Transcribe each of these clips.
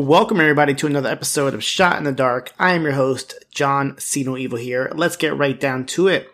Welcome everybody to another episode of Shot in the Dark. I am your host, John Siino Evil here. Let's get right down to it.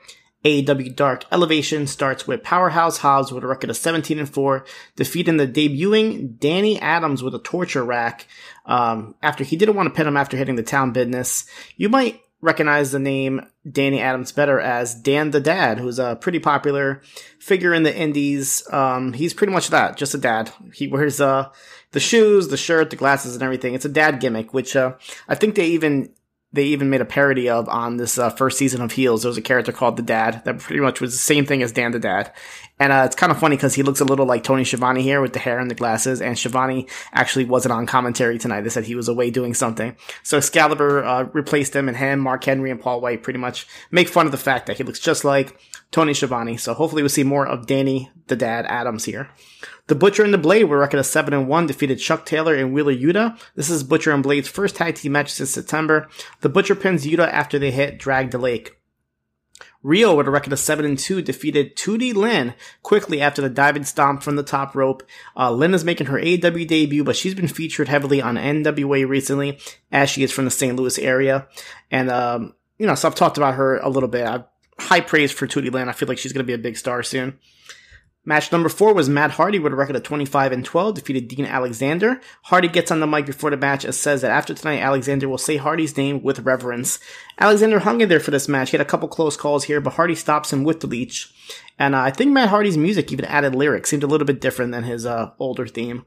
AEW Dark Elevation starts with Powerhouse Hobbs with a record of 17 and 4, defeating the debuting Danny Adams with a torture rack. Um, after he didn't want to pin him after hitting the town business. You might recognize the name Danny Adams better as Dan the Dad, who's a pretty popular figure in the indies. Um, he's pretty much that, just a dad. He wears uh, the shoes, the shirt, the glasses, and everything. It's a dad gimmick, which uh, I think they even they even made a parody of on this uh, first season of Heels. There was a character called the Dad that pretty much was the same thing as Dan the Dad, and uh, it's kind of funny because he looks a little like Tony Schiavone here with the hair and the glasses. And Schiavone actually wasn't on commentary tonight. They said he was away doing something. So Excalibur uh, replaced him, and him, Mark Henry, and Paul White pretty much make fun of the fact that he looks just like Tony Schiavone. So hopefully we'll see more of Danny the Dad Adams here. The Butcher and the Blade were record of 7 and 1, defeated Chuck Taylor and Wheeler Yuta. This is Butcher and Blade's first tag team match since September. The Butcher pins Yuta after they hit Drag the Lake. Riho with a record of 7 and 2 defeated Tootie Lynn quickly after the diving stomp from the top rope. Uh, Lynn is making her AEW debut, but she's been featured heavily on NWA recently as she is from the St. Louis area. And, um, you know, so I've talked about her a little bit. I've high praise for Tootie Lynn. I feel like she's going to be a big star soon. Match number four was Matt Hardy with a record of 25 and 12, defeated Dean Alexander. Hardy gets on the mic before the match and says that after tonight, Alexander will say Hardy's name with reverence. Alexander hung in there for this match. He had a couple close calls here, but Hardy stops him with the leech. And uh, I think Matt Hardy's music even added lyrics, seemed a little bit different than his uh, older theme.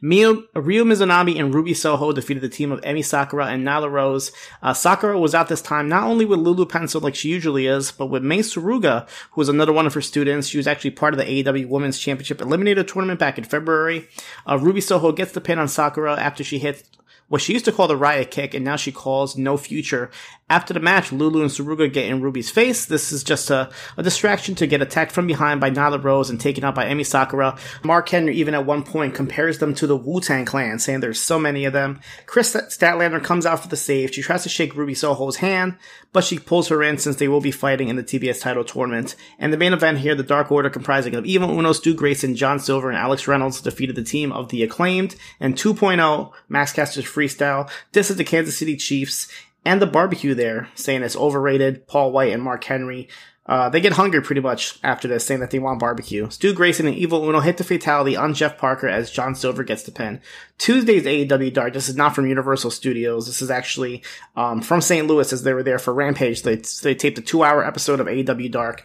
Mio, Ryo Mizunami and Ruby Soho defeated the team of Emi Sakura and Nyla Rose. Uh, Sakura was out this time not only with Lulu Pencil like she usually is, but with Mei Suruga, who was another one of her students. She was actually part of the AEW Women's Championship Eliminator Tournament back in February. Uh, Ruby Soho gets the pin on Sakura after she hits what she used to call the riot kick and now she calls no future. After the match, Lulu and Suruga get in Ruby's face. This is just a, a distraction to get attacked from behind by Nyla Rose and taken out by Emi Sakura. Mark Henry even at one point compares them to the Wu-Tang clan, saying there's so many of them. Kris Statlander comes out for the save. She tries to shake Ruby Soho's hand, but she pulls her in since they will be fighting in the TBS title tournament. And the main event here, the Dark Order comprising of Evil Uno, Stu Grayson, John Silver, and Alex Reynolds defeated the team of the Acclaimed and 2.0 Max Caster's Freestyle. This is the Kansas City Chiefs and the barbecue there, saying it's overrated. Paul White and Mark Henry. Uh, they get hungry pretty much after this, saying that they want barbecue. Stu Grayson and Evil Uno hit the fatality on Jeff Parker as John Silver gets the pin. Tuesday's AEW Dark. This is not from Universal Studios. This is actually um, from St. Louis as they were there for Rampage. They, they taped a two hour episode of AEW Dark.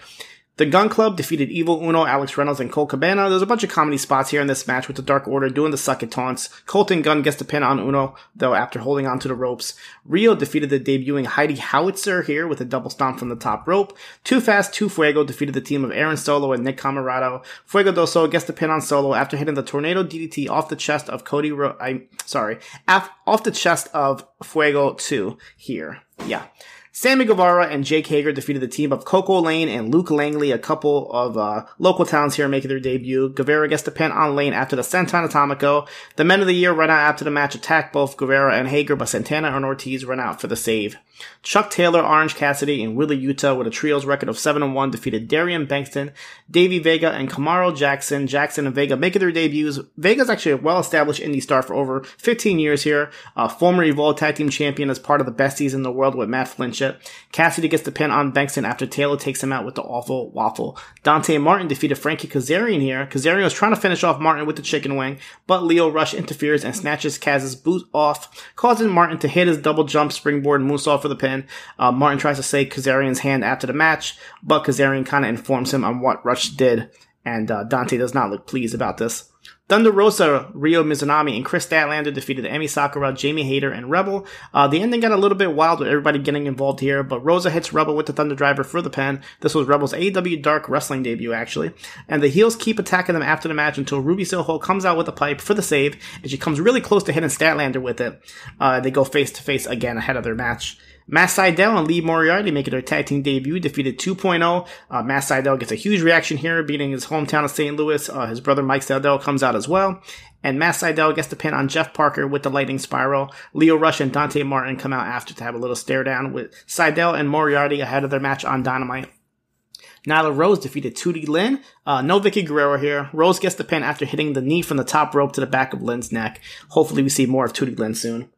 The Gunn Club defeated Evil Uno, Alex Reynolds, and Colt Cabana. There's a bunch of comedy spots here in this match with the Dark Order doing the suck it taunts. Colten Gunn gets the pin on Uno, though, after holding onto the ropes. Riho defeated the debuting Heidi Howitzer here with a double stomp from the top rope. Too Fast, Too Fuego defeated the team of Aaron Solo and Nick Comoroto. Fuego Del Sol gets the pin on Solo after hitting the Tornado DDT off the chest of Cody Ro- I'm sorry, off the chest of Fuego 2 here. Yeah. Sammy Guevara and Jake Hager defeated the team of Coco Lane and Luke Langley, a couple of uh, local towns here making their debut. Guevara gets the pin on Lane after the Senton Atomico. The men of the year run out after the match attack both Guevara and Hager, but Santana and Ortiz run out for the save. Chuck Taylor, Orange Cassidy, and Wheeler Yuta with a trios record of 7-1 defeated Darian Bankston, Davey Vega, and Kamaro Jackson. Jackson and Vega making their debuts. Vega's actually a well-established indie star for over 15 years here. A former Evolve Tag Team Champion as part of the besties in the world with Matt Fitchett. Cassidy gets the pin on Bankston after Taylor takes him out with the awful waffle. Dante Martin defeated Frankie Kazarian here. Kazarian was trying to finish off Martin with the chicken wing, but Lio Rush interferes and snatches Kaz's boot off, causing Martin to hit his double jump springboard moonsault for the pin. Uh, Martin tries to say Kazarian's hand after the match, but Kazarian kind of informs him on what Rush did, and uh, Dante does not look pleased about this. Thunder Rosa, Ryo Mizunami, and Kris Statlander defeated Emi Sakura, Jamie Hayter, and Rebel. Uh, the ending got a little bit wild with everybody getting involved here, but Rosa hits Rebel with the Thunder Driver for the pin. This was Rebel's AEW Dark Wrestling debut, actually. And the heels keep attacking them after the match until Ruby Soho comes out with a pipe for the save, and she comes really close to hitting Statlander with it. Uh, they go face to face again ahead of their match. Matt Sydal and Lee Moriarty making their tag team debut, defeated 2.0. Uh, Matt Sydal gets a huge reaction here, beating his hometown of St. Louis. Uh, his brother Mike Sydal comes out as well. And Matt Sydal gets the pin on Jeff Parker with the lightning spiral. Lio Rush and Dante Martin come out after to have a little stare down with Sydal and Moriarty ahead of their match on Dynamite. Nyla Rose defeated Tootie Lynn. Uh, no Vickie Guerrero here. Rose gets the pin after hitting the knee from the top rope to the back of Lynn's neck. Hopefully we see more of Tootie Lynn soon.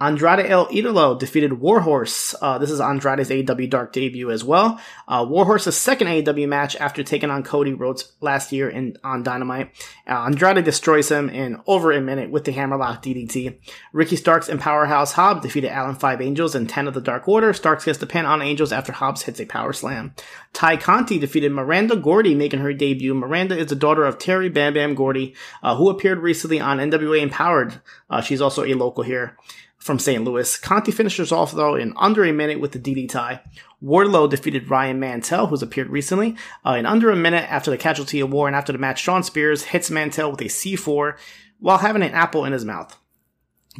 Andrade El Idolo defeated Warhorse. Uh, this is Andrade's AEW Dark debut as well. Uh, Warhorse's second AEW match after taking on Cody Rhodes last year in on Dynamite. Uh, Andrade destroys him in over a minute with the Hammerlock DDT. Ricky Starks and Powerhouse Hobbs defeated Alan Five Angels and 10 of the Dark Order. Starks gets the pin on Angels after Hobbs hits a power slam. Tay Conti defeated Miranda Gordy, making her debut. Miranda is the daughter of Terry Bam Bam Gordy, uh, who appeared recently on NWA Empowered. Uh, she's also a local here from St. Louis. Conti finishes off though in under a minute with the DDT. Tie. Wardlow defeated Ryan Mantell, who's appeared recently, uh, in under a minute after the casualty of war and after the match. Shawn Spears hits Mantell with a C4 while having an apple in his mouth.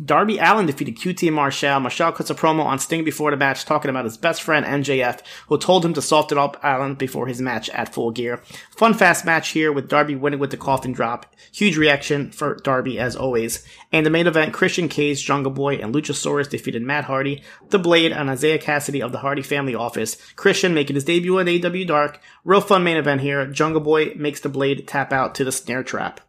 Darby Allin defeated QT Marshall. Marshall cuts a promo on Sting before the match talking about his best friend MJF, who told him to soften up Allin before his match at Full Gear. Fun fast match here with Darby winning with the coffin drop. Huge reaction for Darby as always. And the main event, Christian Cage, Jungle Boy, and Luchasaurus defeated Matt Hardy, The Blade, and Isiah Kassidy of the Hardy family office. Christian making his debut in AW Dark. Real fun main event here. Jungle Boy makes the Blade tap out to the snare trap.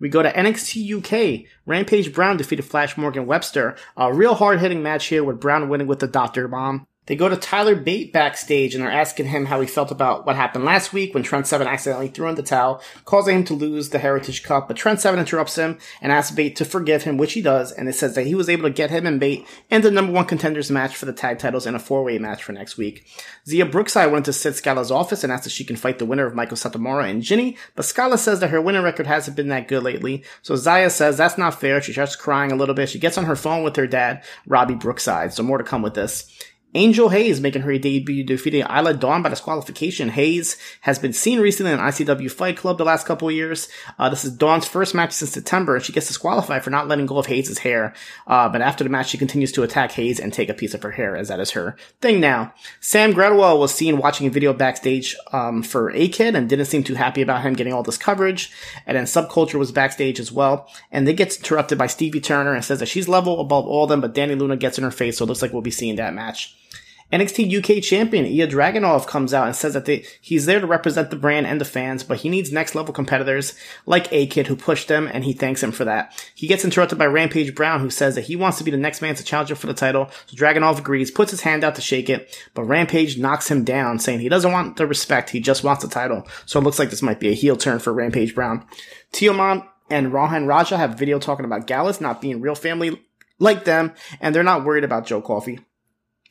We go to NXT UK. Rampage Brown defeated Flash Morgan Webster. A real hard hitting match here with Brown winning with the Doctor Bomb. They go to Tyler Bate backstage and are asking him how he felt about what happened last week when Trent Seven accidentally threw in the towel, causing him to lose the Heritage Cup. But Trent Seven interrupts him and asks Bate to forgive him, which he does, and it says that he was able to get him and Bate in the number one contenders match for the tag titles in a four way match for next week. Xia Brookside went to Sid Scala's office and asked if she can fight the winner of Meiko Satomura and Jinny, but Scala says that her winning record hasn't been that good lately. So Xia says that's not fair. She starts crying a little bit. She gets on her phone with her dad, Robbie Brookside. So more to come with this. Angel Hayes making her debut defeating Isla Dawn by disqualification. Hayes has been seen recently in ICW Fight Club the last couple years. Uh, this is Dawn's first match since September, and she gets disqualified for not letting go of Hayes' hair. Uh, but after the match, she continues to attack Hayes and take a piece of her hair, as that is her thing now. Sam Gradwell was seen watching a video backstage um, for A-Kid and didn't seem too happy about him getting all this coverage. And then Subculture was backstage as well, and they get interrupted by Stevie Turner and says that she's level above all them, but Dani Luna gets in her face, so it looks like we'll be seeing that match. NXT UK champion Ilja Dragunov comes out and says that they, he's there to represent the brand and the fans, but he needs next level competitors like A-Kid who pushed them and he thanks him for that. He gets interrupted by Rampage Brown who says that he wants to be the next man to challenge him for the title. So Dragunov agrees, puts his hand out to shake it, but Rampage knocks him down saying he doesn't want the respect, he just wants the title. So it looks like this might be a heel turn for Rampage Brown. Teoman and Rohan Raja have video talking about Gallus not being real family like them and they're not worried about Joe Coffey.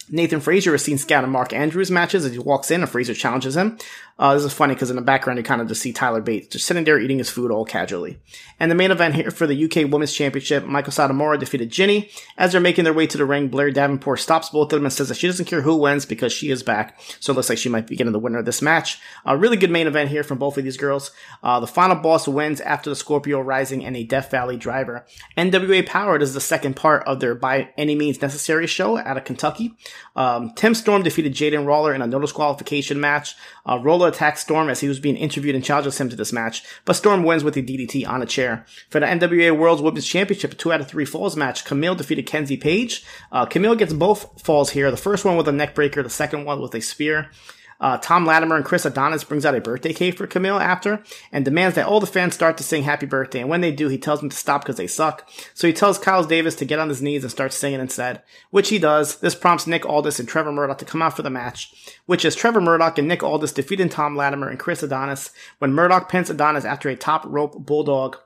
Nathan Frazer is seen scouting Mark Andrews matches as he walks in and Frazer challenges him. Uh, this is funny because in the background you kind of just see Tyler Bates just sitting there eating his food all casually. And the main event here for the UK Women's Championship, Meiko Satomura defeated Jinny. As they're making their way to the ring, Blair Davenport stops both of them and says that she doesn't care who wins because she is back. So it looks like she might be getting the winner of this match. A really good main event here from both of these girls. Uh, the final boss wins after the Scorpio Rising and a Death Valley driver. NWA Powerrr is the second part of their By Any Means Necessary show out of Kentucky. Um, Tim Storm defeated Jaden Roller in a no disqualification match. Uh, Roller attacks Storm as he was being interviewed and challenges him to this match, but Storm wins with a DDT on a chair. For the NWA World's Women's Championship, a two out of three falls match, Kamille defeated Kenzie Paige. Uh, Kamille gets both falls here. The first one with a neck breaker, the second one with a spear. Uh, Thom Latimer and Chris Adonis brings out a birthday cake for Kamille after and demands that all the fans start to sing happy birthday. And when they do, he tells them to stop because they suck. So he tells Kyle Davis to get on his knees and start singing instead, which he does. This prompts Nick Aldis and Trevor Murdoch to come out for the match, which is Trevor Murdoch and Nick Aldis defeating Thom Latimer and Chris Adonis when Murdoch pins Adonis after a top rope bulldog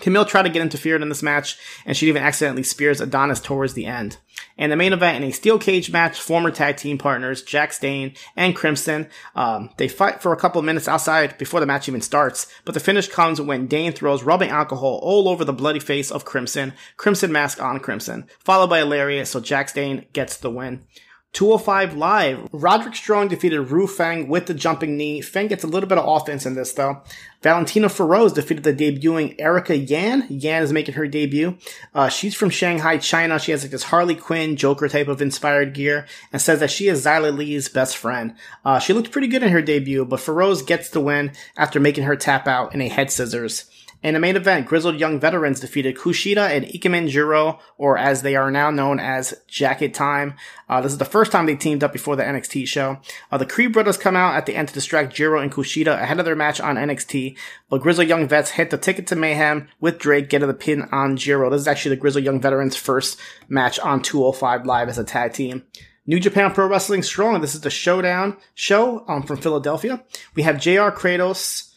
Kamille tried to get interfered in this match, and she even accidentally spears Adonis towards the end. And the main event in a steel cage match, former tag team partners Jax Dane and Crimson, um, they fight for a couple minutes outside before the match even starts. But the finish comes when Dane throws rubbing alcohol all over the bloody face of Crimson, Crimson mask on Crimson, followed by a lariat, so Jax Dane gets the win. 205 Live. Roderick Strong defeated Ru Feng with the jumping knee. Feng gets a little bit of offense in this though. Valentina Feroz defeated the debuting Erica Yan. Yan is making her debut. Uh, she's from Shanghai, China. She has like this Harley Quinn Joker type of inspired gear and says that she is Xyla Lee's best friend. Uh, she looked pretty good in her debut, but Feroz gets the win after making her tap out in a head scissors. In the main event, Grizzled Young Veterans defeated Kushida and Ikemen Jiro, or as they are now known as Jacket Time. Uh, this is the first time they teamed up before the NXT show. Uh, the Creed brothers come out at the end to distract Jiro and Kushida ahead of their match on NXT, but Grizzled Young Vets hit the ticket to Mayhem with Drake getting the pin on Jiro. This is actually the Grizzled Young Veterans' first match on 205 Live as a tag team. New Japan Pro Wrestling Strong. This is the Showdown show um, from Philadelphia. We have JR Kratos,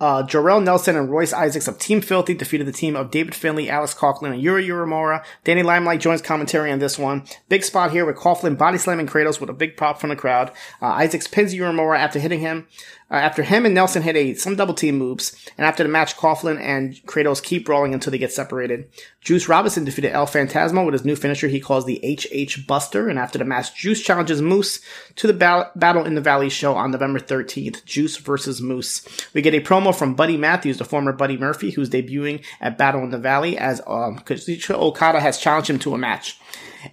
uh, Jorel Nelson and Royce Isaacs of Team Filthy defeated the team of David Finlay, Alex Coughlin, and Yuya Uemura. Danny Limelight joins commentary on this one. Big spot here with Coughlin body slamming Kratos with a big pop from the crowd. Uh, Isaacs pins Uemura after hitting him. Uh, after him and Nelson hit a some double team moves, and after the match, Coughlin and Kratos keep rolling until they get separated. Juice Robinson defeated El Phantasmo with his new finisher he calls the HH Buster, and after the match, Juice challenges Moose to the ba- Battle in the Valley show on November 13th. Juice versus Moose. We get a promo from Buddy Matthews, the former Buddy Murphy, who's debuting at Battle in the Valley as um, Kazuchika Okada has challenged him to a match.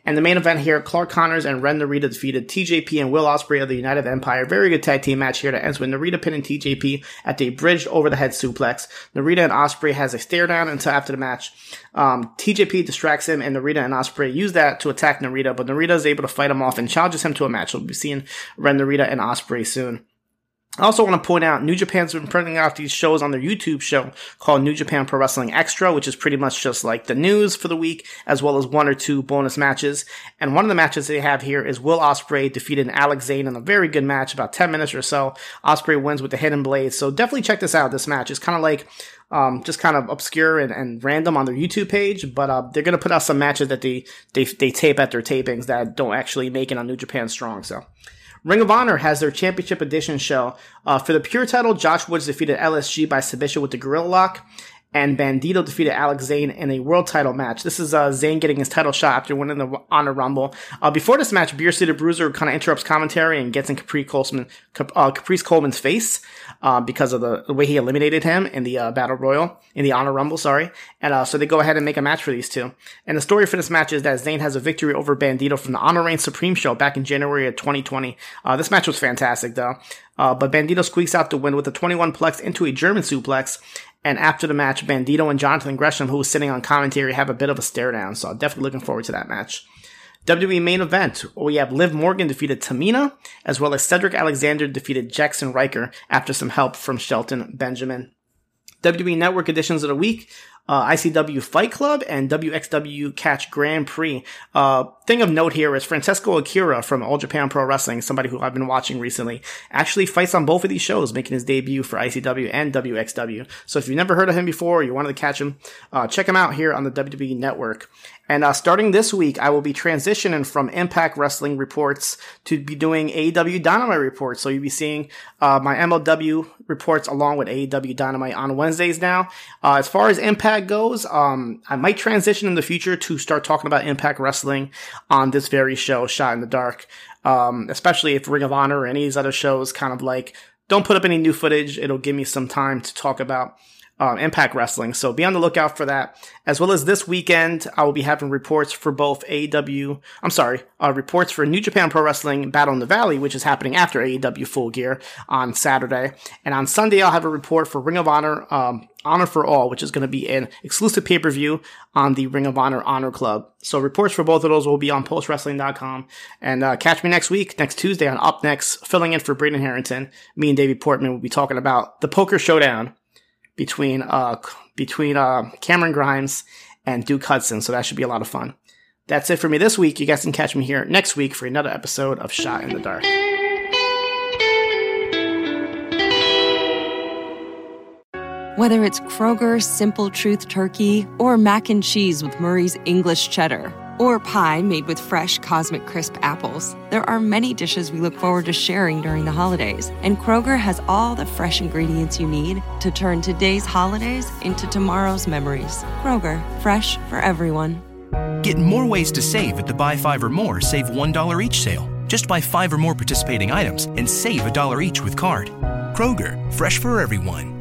And the main event here, Clark Connors and Ren Narita defeated TJP and Will Ospreay of the United Empire. Very good tag team match here that ends with Narita pinning TJP at the bridged over the head suplex. Narita and Ospreay has a stare down until after the match. Um, TJP distracts him and Narita and Ospreay use that to attack Narita, but Narita is able to fight him off and challenges him to a match. We'll be seeing Ren Narita and Ospreay soon. I also want to point out New Japan's been printing out these shows on their YouTube show called New Japan Pro Wrestling Extra, which is pretty much just like the news for the week, as well as one or two bonus matches. And one of the matches they have here is Will Ospreay defeated Alex Zayne in a very good match, about 10 minutes or so. Ospreay wins with the hidden blade. So definitely check this out. This match is kind of like um, just kind of obscure and, and, random on their YouTube page, but uh, they're gonna put out some matches that they, they they tape at their tapings that don't actually make it on New Japan Strong. So Ring of Honor has their Championship Edition show. Uh, for the pure title, Josh Woods defeated LSG by submission with the Gorilla Lock, and Bandito defeated Alex Zayne in a world title match. This is uh, Zayne getting his title shot after winning the Honor Rumble. Uh, before this match, Beer City Bruiser kind of interrupts commentary and gets in Capri Coleman, uh, Caprice Coleman's face uh, because of the, the, way he eliminated him in the uh, Battle Royal, in the Honor Rumble, sorry. And uh, so they go ahead and make a match for these two. And the story for this match is that Zayne has a victory over Bandito from the Honor Reign Supreme show back in January of 2020. Uh, this match was fantastic though. Uh, but Bandito squeaks out the win with a 21 plex into a German suplex. And after the match, Bandito and Jonathan Gresham, who was sitting on commentary, have a bit of a stare down. So definitely looking forward to that match. WWE main event, we have Liv Morgan defeated Tamina, as well as Cedric Alexander defeated Jaxson Ryker after some help from Shelton Benjamin. WWE Network editions of the week uh, ICW Fight Club and WXW Catch Grand Prix. Uh, thing of note here is Francesco Akira from All Japan Pro Wrestling, somebody who I've been watching recently, actually fights on both of these shows, making his debut for ICW and WXW. So if you've never heard of him before, or you wanted to catch him, uh, check him out here on the WWE Network. And uh, starting this week, I will be transitioning from Impact Wrestling reports to be doing AEW Dynamite reports. So you'll be seeing uh, my MLW reports along with AEW Dynamite on Wednesdays now. Uh, as far as Impact goes, um, I might transition in the future to start talking about Impact Wrestling on this very show, Shot in the Dark. Um, especially if Ring of Honor or any of these other shows kind of like don't put up any new footage. It'll give me some time to talk about um, Impact Wrestling. So be on the lookout for that. As well as this weekend, I will be having reports for both AEW, I'm sorry, uh, reports for New Japan Pro Wrestling Battle in the Valley, which is happening after AEW Full Gear on Saturday. And on Sunday, I'll have a report for Ring of Honor, um, Honor for All, which is going to be an exclusive pay per view on the Ring of Honor Honor Club. So reports for both of those will be on postwrestling.com. And uh, catch me next week, next Tuesday on Up Next, filling in for Braden Harrington. Me and Davey Portman will be talking about the Poker Showdown between uh between uh Cameron Grimes and Duke Hudson, so that should be a lot of fun. That's it for me this week. You guys can catch me here next week for another episode of Shot in the Dark. Whether it's Kroger's Simple Truth Turkey or mac and cheese with Murray's English Cheddar or pie made with fresh Cosmic Crisp apples, there are many dishes we look forward to sharing during the holidays. And Kroger has all the fresh ingredients you need to turn today's holidays into tomorrow's memories. Kroger, fresh for everyone. Get more ways to save at the Buy Five or More Save $1 each sale. Just buy five or more participating items and save a dollar each with card. Kroger, fresh for everyone.